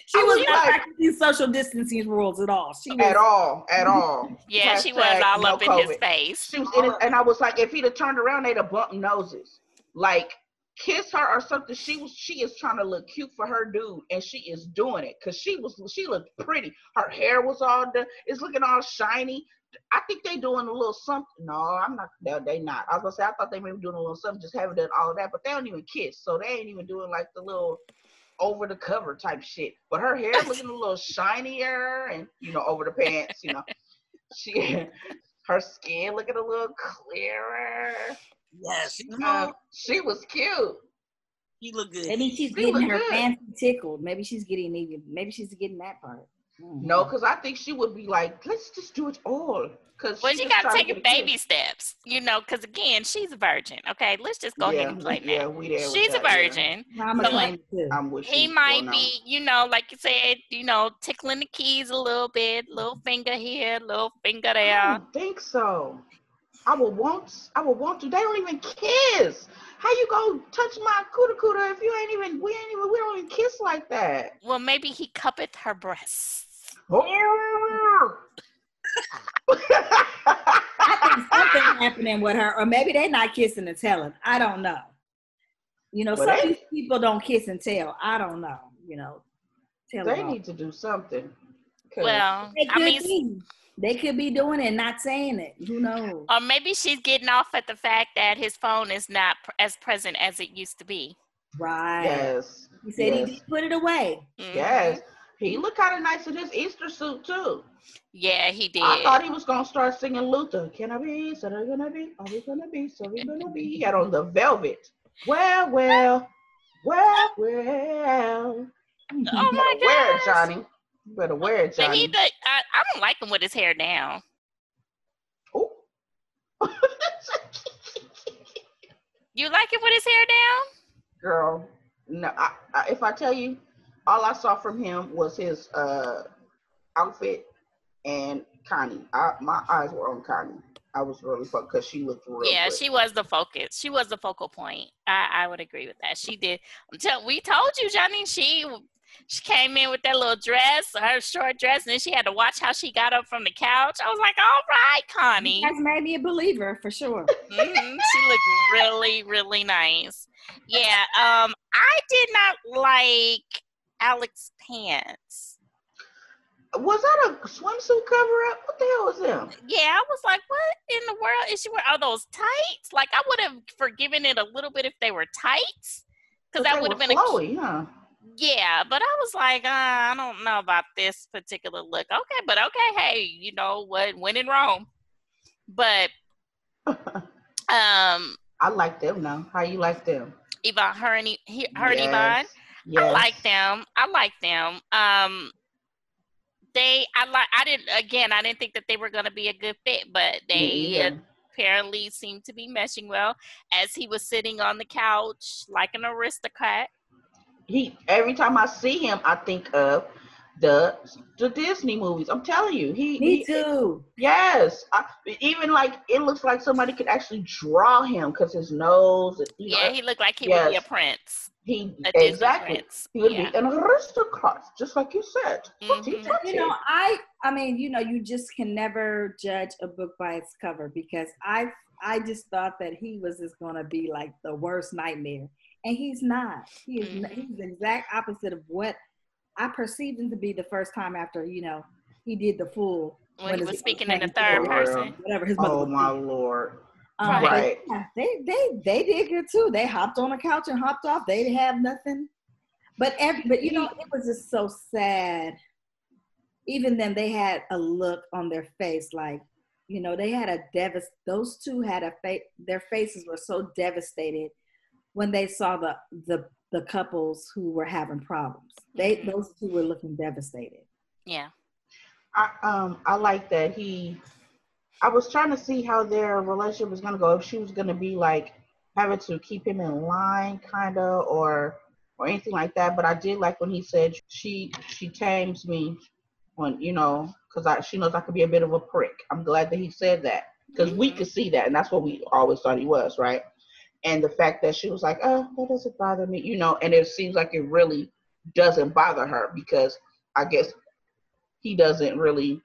she was not like, practicing social distancing rules at all. She was, at all, at all. Yeah, she was all no up COVID. in his face. She was in his, and I was like, if he'd have turned around, they'd have bumped noses. Like kiss her or something. She was she is trying to look cute for her dude, and she is doing it because she was she looked pretty. Her hair was all done. It's looking all shiny. I think they doing a little something. No, I'm not. No, they not. I was gonna say I thought they may be doing a little something, just haven't done all of that, but they don't even kiss, so they ain't even doing like the little over the cover type shit. But her hair looking a little shinier, and you know over the pants, you know, she her skin looking a little clearer. Yes, she, uh, she was cute. He looked good. Maybe she's She getting her good. fancy tickled. Maybe she's getting even. Maybe she's getting that part. No, mm-hmm. because I think she would be like, let's just do it all. Because Well, she got to take it baby steps, you know, because again, she's a virgin. Okay, let's just go yeah, ahead and play yeah, now. we there She's a that, yeah. virgin. I'm So, a claim it too. I'm with He might Well, no. be, you know, like you said, you know, tickling the keys a little bit, little finger here, little finger there. I there. don't think so. I would want. I would want to. They don't even kiss. How you go touch my cooter cooter if you ain't even? We ain't even. We don't even kiss like that. Well, maybe he cuppeth her breasts. I think something happening with her, or maybe they're not kissing and telling. I don't know. You know, Well, some they- people don't kiss and tell. I don't know. You know, tell they need to do something. Well, They I could mean, be. They could be doing it not saying it. Who knows? or maybe she's getting off at the fact that his phone is not pr- as present as it used to be. Right. yes, He said yes. he did put it away. Mhm. yes. He looked kind of nice in his Easter suit too. Yeah, he did. I thought he was gonna start singing Luther. Can I be? So they're gonna be. Are we gonna be? So we gonna be. He had on the velvet. Well, well, well, well. oh my better wear it. Johnny. You better wear it, But Johnny. he, the, I, I don't like him with his hair down. Ooh. You like it with his hair down? Girl, no. I, I, if I tell you, all I saw from him was his uh, outfit and Connie. I, my eyes were on Connie. I was really fucked because she looked real yeah, good. she was the focus. She was the focal point. I, I would agree with that. She did. Until we told you, Johnny, she she came in with that little dress, her short dress, and then she had to watch how she got up from the couch. I was like, all right, Connie. That's made me a believer for sure. Mhm, She looked really, really nice. Yeah. Um, I did not like Alex pants. Was that a swimsuit cover up? What the hell was them? Yeah, I was like, what in the world is she wearing? Are those tights? Like, I would have forgiven it a little bit if they were tights, because that would have been a flowy, huh? yeah. But I was like, uh, I don't know about this particular look. Okay, but okay, hey, you know what? When in Rome. But um, I like them now. How you like them? Ivan, her and he- her and Yes. Ivan. Yes. I like them. I like them. Um, they, I like. I didn't. Again, I didn't think that they were going to be a good fit, but they either. apparently seemed to be meshing well. As he was sitting on the couch like an aristocrat. he every time I see him, I think of the the Disney movies. I'm telling you, he, Me he too. yes, I, even like it looks like somebody could actually draw him because his nose. You know, Yeah, he looked like he would be a prince, he exactly. He would Yeah. be an aristocrat, just like you said. Touchy, Mhm. You know, I I mean, you know, you just can never judge a book by its cover because I I just thought that he was just gonna be like the worst nightmare. And he's not. He is Mhm. he's the exact opposite of what I perceived him to be the first time after, you know, he did the full When he was speaking in the third person. Whatever his mother oh was my lord! Um, Right. but yeah, they they they did good too. They hopped on the couch and hopped off. They didn't have nothing. But every but you know it was just so sad. Even then, they had a look on their face like you know they had a devast. Those two had a face. Their faces were so devastated when they saw the the the couples who were having problems. They Mhm. those two were looking devastated. Yeah. I um I like that he. I was trying to see how their relationship was gonna go. If she was gonna be like having to keep him in line, kind of, or or anything like that. But I did like when he said she she tames me when you know because I she knows I could be a bit of a prick. I'm glad that he said that because we Mhm. could see that, and that's what we always thought he was, right? And the fact that she was like, oh, that doesn't bother me, you know, and it seems like it really doesn't bother her because I guess he doesn't really,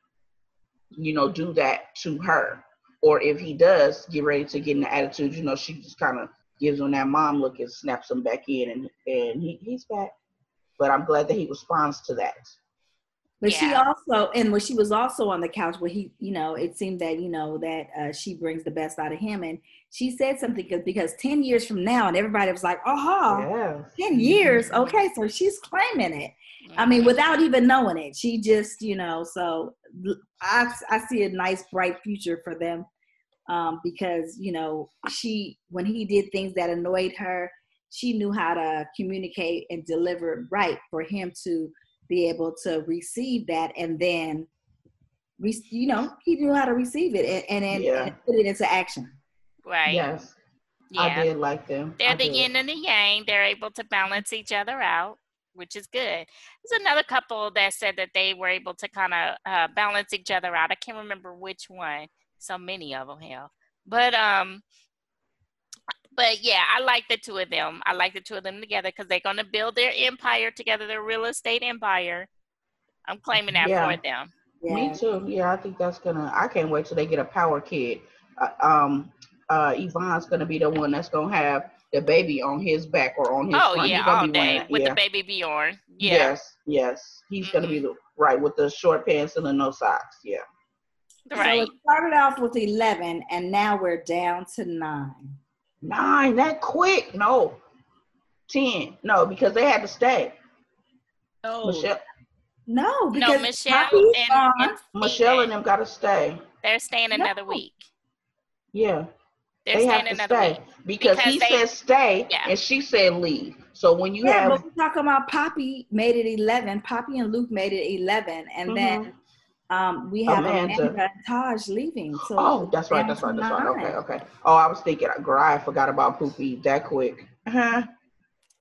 you know, do that to her. Or if he does get ready to get in the attitude, you know, she just kind of gives him that mom look and snaps him back in, and and he, he's back. But I'm glad that he responds to that. But she also, and when she was also on the couch, where he, you know, it seemed that you know that uh, she brings the best out of him, and she said something because, because ten years from now, and everybody was like, "Oh, Yes. 10 years, okay." So she's claiming it. I mean, without even knowing it, she just, you know. So I, I see a nice, bright future for them um, because you know she, when he did things that annoyed her, she knew how to communicate and deliver it right for him to be able to receive that and then you know he knew how to receive it and, and, and, Yeah. and put it into action Right. Yes, Yeah. I did like them. They're I the did. yin and the yang. They're able to balance each other out, which is good. There's another couple that said that they were able to kind of uh, balance each other out. I can't remember which one. So many of them, hell. But um, but yeah, I like the two of them. I like the two of them together because they're gonna build their empire together, their real estate empire. I'm claiming that Yeah. for them. Yeah. Me too. Yeah, I think that's gonna. I can't wait till they get a power kid. Uh, um, uh, Ivan's gonna be the one that's gonna have the baby on his back or on his Oh front. yeah, He's gonna all be day wearing- with yeah. the baby Bjorn. Yeah. Yes, yes. He's gonna be mm-hmm. the right with the short pants and the no socks. Yeah. Right. so it started off with 11 and now we're down to nine Nine, that quick? No. Ten. No, because they had to stay. No, Michelle, no no, because Michelle and, gone. and Michelle and them gotta stay. they're staying another No. week. Yeah, They're they staying have to stay because, Because he they- said stay Yeah. and she said leave. So when you yeah, have but we're talking about Poppy made it 11. Poppy and Luke made it 11. And Mhm. then um, we have Amanda. Amanda. and Tash leaving. So Oh, that's right, that's right, that's right. Okay, okay. Oh, I was thinking, girl, I forgot about Poopy that quick. Uh-huh.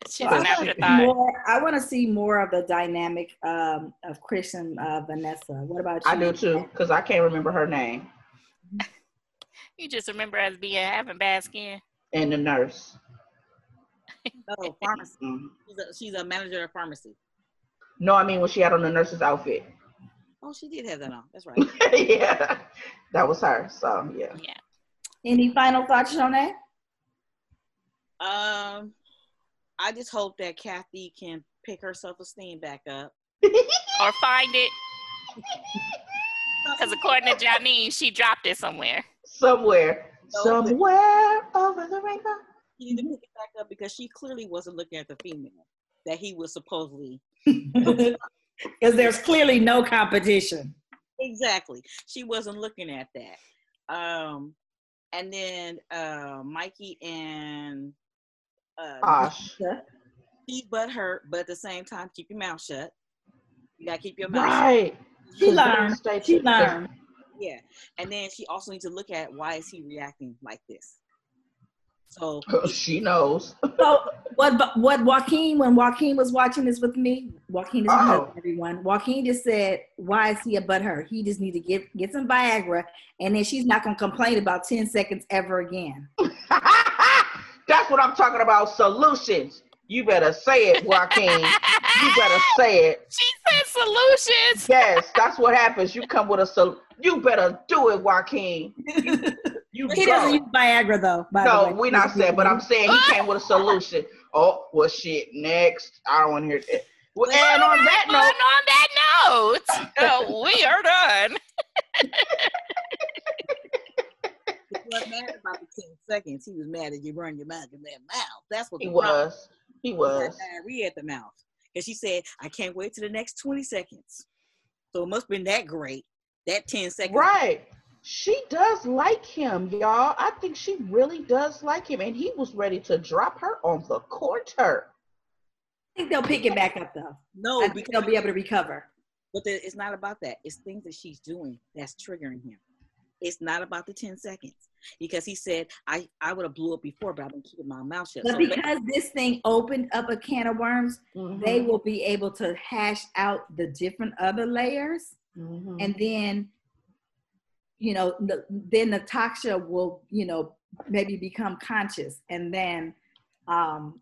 She's I an wanna see afterthought. more- I want to see more of the dynamic um, of Chris and uh, Vanessa. What about you? I do too, because I can't remember her name You just remember us being having bad skin. and the nurse. oh, pharmacy. Mm. She's a, she's a manager of pharmacy. No, I mean when she had on the nurse's outfit. Oh, she did have that on. That's right. yeah, that was her. So yeah. Yeah. Any final thoughts on that? Um, I just hope that Cathy can pick her self esteem back up. Or find it. Because according to Janine, she dropped it somewhere. Somewhere, No, somewhere over the rainbow. She need to pick it back up because she clearly wasn't looking at the female that he was supposedly. Because there's clearly no competition. Exactly. She wasn't looking at that. Um, and then uh, Mikey and uh, Osh. she's butt hurt, but at the same time, keep your mouth shut. You gotta keep your mouth shut. Right. She Cause learned. Stay She learned. Yeah. And then she also needs to look at why is he reacting like this. So she knows. So what? What Joaquin? When Joaquin was watching this with me, Joaquin is Oh. husband, everyone. Joaquin just said, "Why is he a her? He just need to get get some Viagra, and then she's not gonna complain about ten seconds ever again." That's what I'm talking about. Solutions. You better say it, Joaquin. you better say it. She said solutions. Yes, that's what happens. You come with a sol. You better do it, Joaquin. You he go. doesn't use Viagra though. By No, the way. we're not saying, but I'm saying he came with a solution. Oh, well, shit. Next, I don't want to hear that. Well, and on that But note, on that note, uh, we are done. he wasn't mad about the 10 seconds. He was mad that you run your mouth in that mouth. That's what he the problem was. He He was. had diarrhea at the mouth. And she said, I can't wait to the next 20 seconds. So it must have been that great. That 10 seconds. Right. She does like him, y'all. I think she really does like him, and he was ready to drop her on the quarter. I think they'll pick it back up though. No, I think because they'll be able to recover. but the, it's not about that. It's things that she's doing that's triggering him. It's not about the 10 seconds. Because he said, I, I would have blew up before, but I've been keeping my mouth shut. But So because this thing opened up a can of worms, they Mhm. will be able to hash out the different other layers Mhm. and then you know then the, then natasha will you know maybe become conscious and then um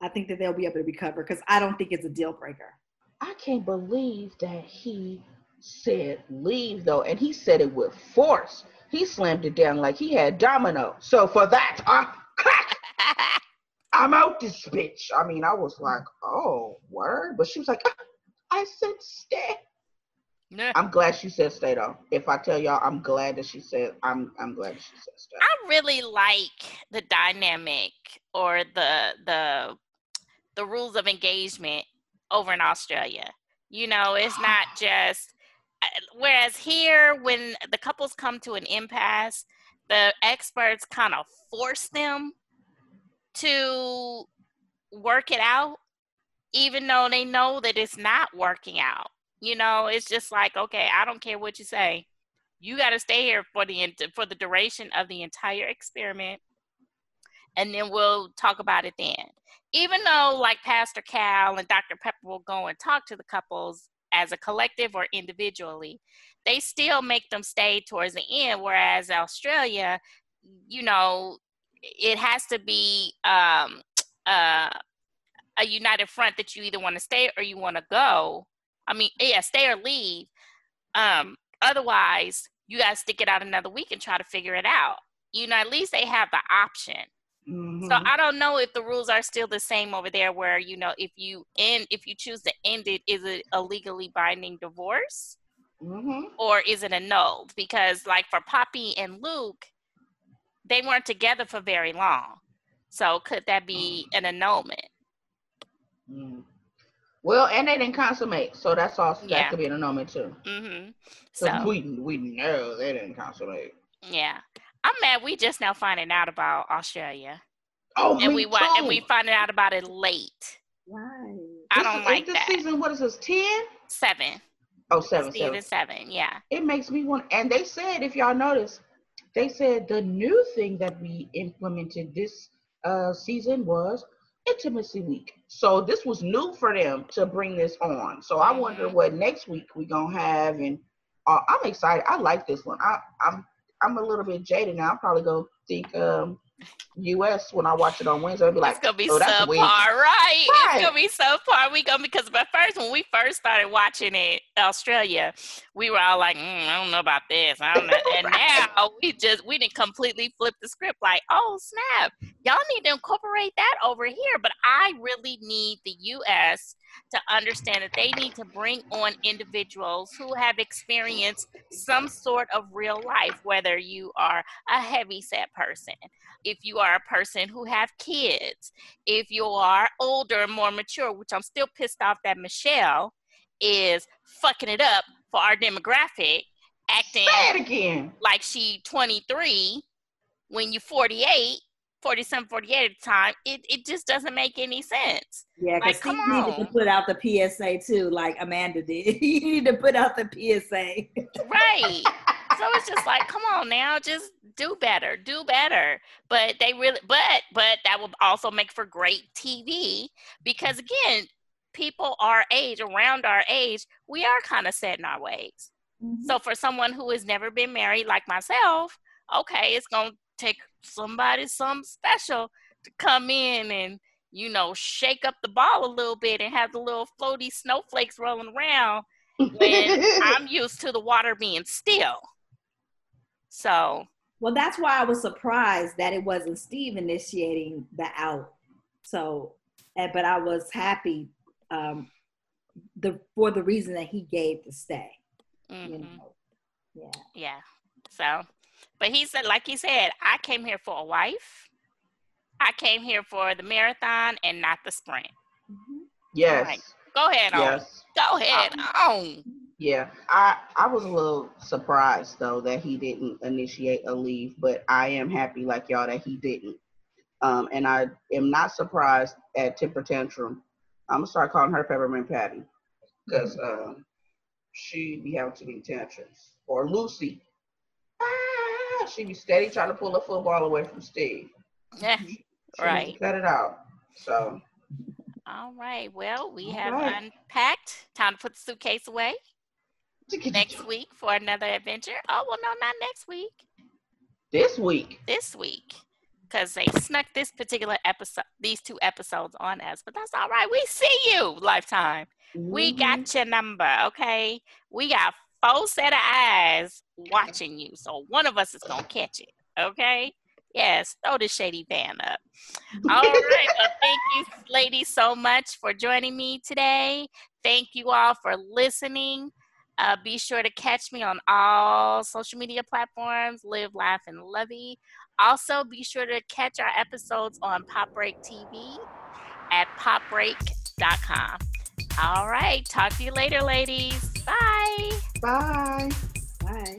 i think that they'll be able to recover because i don't think it's a deal breaker I can't believe that he said leave though, and he said it with force. He slammed it down like he had domino. So for that, I'm crack. I'm out this bitch. I mean, I was like, oh, word. But she was like, "Ah, I said stay. I I'm glad she said stay though. If I tell y'all, I'm glad that she said I'm I'm glad she said stay. I really like the dynamic or the the the rules of engagement over in Australia. You know, it's not just uh, whereas here when the couples come to an impasse, the experts kind of force them to work it out, even though they know that it's not working out. You know, it's just like, okay, I don't care what you say. You got to stay here for the for the duration of the entire experiment, and then we'll talk about it then. Even though, like Pastor Cal and Dr. Pepper will go and talk to the couples as a collective or individually, they still make them stay towards the end. Whereas Australia, you know, it has to be um, uh, a united front that you either want to stay or you want to go. I mean, yeah, stay or leave. Um, otherwise, you got to stick it out another week and try to figure it out. You know, at least they have the option. Mm-hmm. So I don't know if the rules are still the same over there where, you know, if you end if you choose to end it, is it a legally binding divorce? Mm-hmm. Or is it annulled? Because like for Poppy and Luke, they weren't together for very long. So could that be an annulment? Mm. Well, and they didn't consummate, so that's also yeah. that could be an annulment too. Mm-hmm. So we we know they didn't consummate. Yeah, I'm mad. We just now finding out about Australia. Oh, and we too. and we finding out about it late. Right. I don't is, like this that. season. What is this? Ten. Seven. Oh, seven. Season seven. seven. Yeah. It makes me want. And they said, if y'all notice, they said the new thing that we implemented this uh, season was intimacy week. So this was new for them to bring this on. So I wonder mm-hmm. what next week we're gonna have, and uh, I'm excited. I like this one. I, I'm I'm a little bit jaded now. I'm probably gonna think um, US when I watch it on Wednesday. I'll be like, it's gonna be oh, subpar, right? right? It's gonna be subpar. We gonna because but first when we first started watching it, Australia, we were all like, mm, I don't know about this. I don't know. And right. now we just we didn't completely flip the script. Like, oh snap, y'all need to incorporate that over here. But I really need the US to understand that they need to bring on individuals who have experienced some sort of real life, whether you are a heavy set person, if you are a person who have kids, if you are older and more mature, which I'm still pissed off that Michelle is fucking it up for our demographic, acting again. like she 23 when you're 48 47, 48 at the time, it, it just doesn't make any sense. Yeah, because like, he needed to put out the PSA too, like Amanda did. you need to put out the PSA. right. so it's just like, come on now, just do better, do better. But they really, but but that will also make for great TV because again, people our age, around our age, we are kind of set in our ways. Mm-hmm. So for someone who has never been married like myself, okay, it's gonna take somebody some special to come in and you know shake up the ball a little bit and have the little floaty snowflakes rolling around when I'm used to the water being still. So well that's why I was surprised that it wasn't Steve initiating the out. So but I was happy um the for the reason that he gave to stay. Mm-hmm. You know? Yeah. Yeah. So but he said, like he said, I came here for a wife. I came here for the marathon and not the sprint. Mm-hmm. Yes. Right. Go ahead yes. on. Go ahead um, on. Yeah, I I was a little surprised though that he didn't initiate a leave, but I am happy like y'all that he didn't. Um, and I am not surprised at Temper Tantrum. I'm gonna start calling her Peppermint Patty because um, she be having too many tantrums. Or Lucy, ah, she be steady trying to pull a football away from Steve. Yeah, right. Cut it out. So. All right. Well, we All have right. unpacked. Time to put the suitcase away. Next week for another adventure. Oh well, no, not next week. This week. This week. Because they snuck this particular episode, these two episodes on us, but that's all right. We see you, Lifetime. Mm-hmm. We got your number, okay? We got four set of eyes watching you. So one of us is gonna catch it. Okay. Yes, throw the shady band up. All right. Well, thank you, ladies, so much for joining me today. Thank you all for listening. Uh, be sure to catch me on all social media platforms, Live, Laugh, and Lovey. Also, be sure to catch our episodes on Pop Break TV at popbreak.com. All right. Talk to you later, ladies. Bye. Bye. Bye.